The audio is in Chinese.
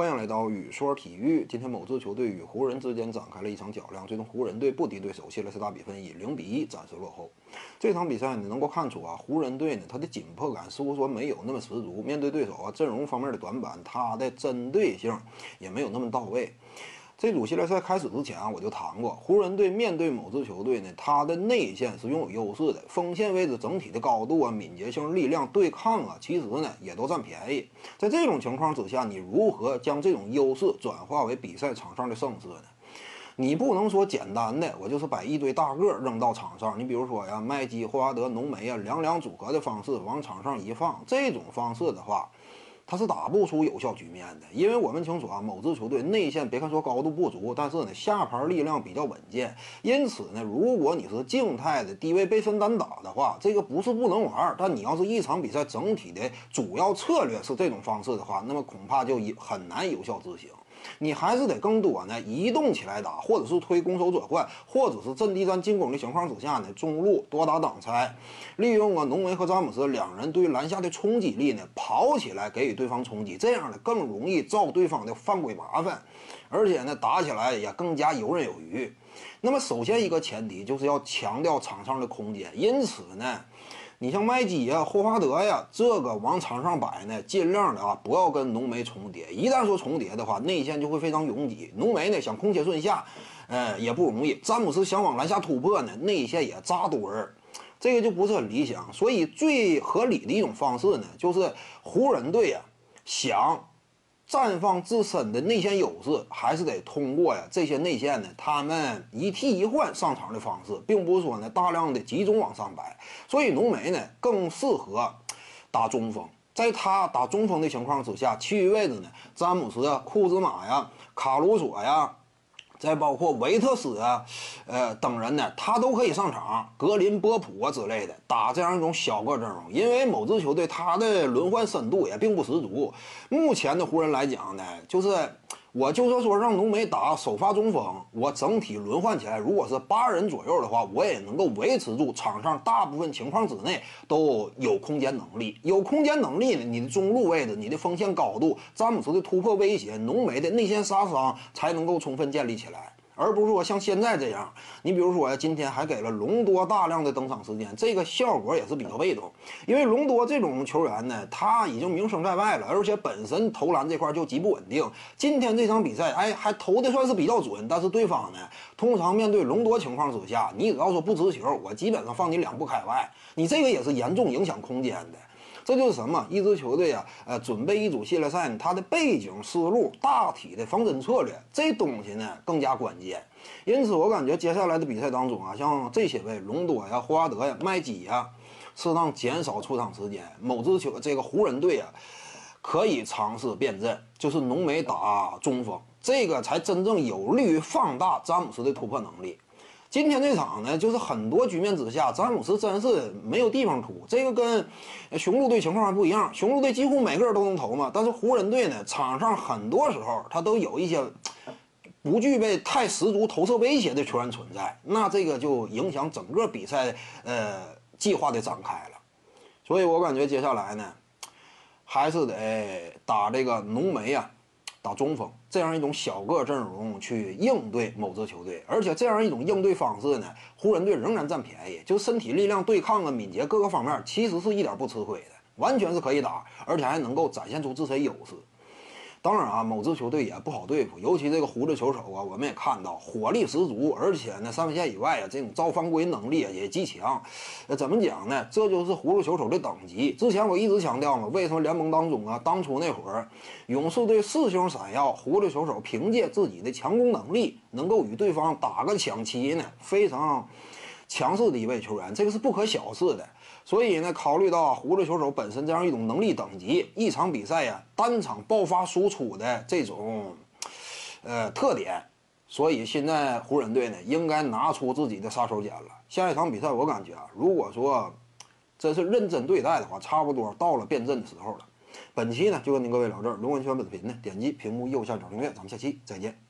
欢迎来到雨说体育。今天某支球队与湖人之间展开了一场较量，最终湖人队不敌对手，谢列斯大比分以零比一暂时落后。这场比赛你，能够看出啊，湖人队呢，他的紧迫感似乎说没有那么十足。面对对手啊，阵容方面的短板，他的针对性也没有那么到位。这组系列赛开始之前啊，我就谈过，湖人队面对某支球队呢，他的内线是拥有优势的，锋线位置整体的高度啊、敏捷性、力量、对抗啊，其实呢也都占便宜。在这种情况之下，你如何将这种优势转化为比赛场上的胜势呢？你不能说简单的，我就是把一堆大个扔到场上。你比如说呀，麦基、霍华德、浓眉啊，两两组合的方式往场上一放，这种方式的话。他是打不出有效局面的，因为我们清楚啊，某支球队内线别看说高度不足，但是呢下盘力量比较稳健，因此呢，如果你是静态的低位背身单打的话，这个不是不能玩，但你要是一场比赛整体的主要策略是这种方式的话，那么恐怕就很难有效执行。你还是得更多呢，移动起来打，或者是推攻守转换，或者是阵地战进攻的情况之下呢，中路多打挡拆，利用啊浓眉和詹姆斯两人对篮下的冲击力呢，跑起来给予对方冲击，这样呢更容易造对方的犯规麻烦，而且呢打起来也更加游刃有余。那么首先一个前提就是要强调场上的空间，因此呢。你像麦基呀、霍华德呀，这个往场上摆呢，尽量的啊，不要跟浓眉重叠。一旦说重叠的话，内线就会非常拥挤。浓眉呢想空切顺下，呃，也不容易。詹姆斯想往篮下突破呢，内线也扎堆儿，这个就不是很理想。所以最合理的一种方式呢，就是湖人队呀想。绽放自身的内线优势，还是得通过呀这些内线呢，他们一替一换上场的方式，并不是说呢大量的集中往上摆。所以浓眉呢更适合打中锋，在他打中锋的情况之下，其余位置呢，詹姆斯、库兹马呀、卡鲁索呀。再包括维特斯啊，呃等人呢，他都可以上场，格林波普啊之类的打这样一种小个阵容，因为某支球队他的轮换深度也并不十足。目前的湖人来讲呢，就是。我就说说让浓眉打首发中锋，我整体轮换起来，如果是八人左右的话，我也能够维持住场上大部分情况之内都有空间能力。有空间能力呢，你的中路位置、你的锋线高度、詹姆斯的突破威胁、浓眉的内线杀伤才能够充分建立起来。而不是说像现在这样，你比如说呀，今天还给了隆多大量的登场时间，这个效果也是比较被动。因为隆多这种球员呢，他已经名声在外了，而且本身投篮这块就极不稳定。今天这场比赛，哎，还投的算是比较准，但是对方呢，通常面对隆多情况之下，你只要说不持球，我基本上放你两步开外，你这个也是严重影响空间的。这就是什么？一支球队啊，呃，准备一组系列赛，它的背景思路、大体的方针策略，这东西呢更加关键。因此，我感觉接下来的比赛当中啊，像这些位隆多呀、霍华德呀、麦基呀，适当减少出场时间。某支球这个湖人队啊，可以尝试变阵，就是浓眉打中锋，这个才真正有利于放大詹姆斯的突破能力。今天这场呢，就是很多局面之下，詹姆斯真是没有地方突。这个跟雄鹿队情况还不一样，雄鹿队几乎每个人都能投嘛。但是湖人队呢，场上很多时候他都有一些不具备太十足投射威胁的球员存在，那这个就影响整个比赛呃计划的展开了。所以我感觉接下来呢，还是得打这个浓眉啊。打中锋这样一种小个阵容去应对某支球队，而且这样一种应对方式呢，湖人队仍然占便宜，就身体力量、对抗啊、敏捷各个方面，其实是一点不吃亏的，完全是可以打，而且还能够展现出自身优势。当然啊，某支球队也不好对付，尤其这个胡子球手啊，我们也看到火力十足，而且呢，三分线以外啊，这种造犯规能力啊也极强。呃，怎么讲呢？这就是葫芦球手的等级。之前我一直强调嘛，为什么联盟当中啊，当初那会儿勇士队四星闪耀，葫芦球手凭借自己的强攻能力，能够与对方打个抢七呢？非常。强势的一位球员，这个是不可小视的。所以呢，考虑到啊胡子球手本身这样一种能力等级，一场比赛呀，单场爆发输出的这种，呃特点，所以现在湖人队呢，应该拿出自己的杀手锏了。下一场比赛，我感觉啊，如果说真是认真对待的话，差不多到了变阵的时候了。本期呢，就跟您各位聊这儿。龙文圈本频呢，点击屏幕右下角订阅，咱们下期再见。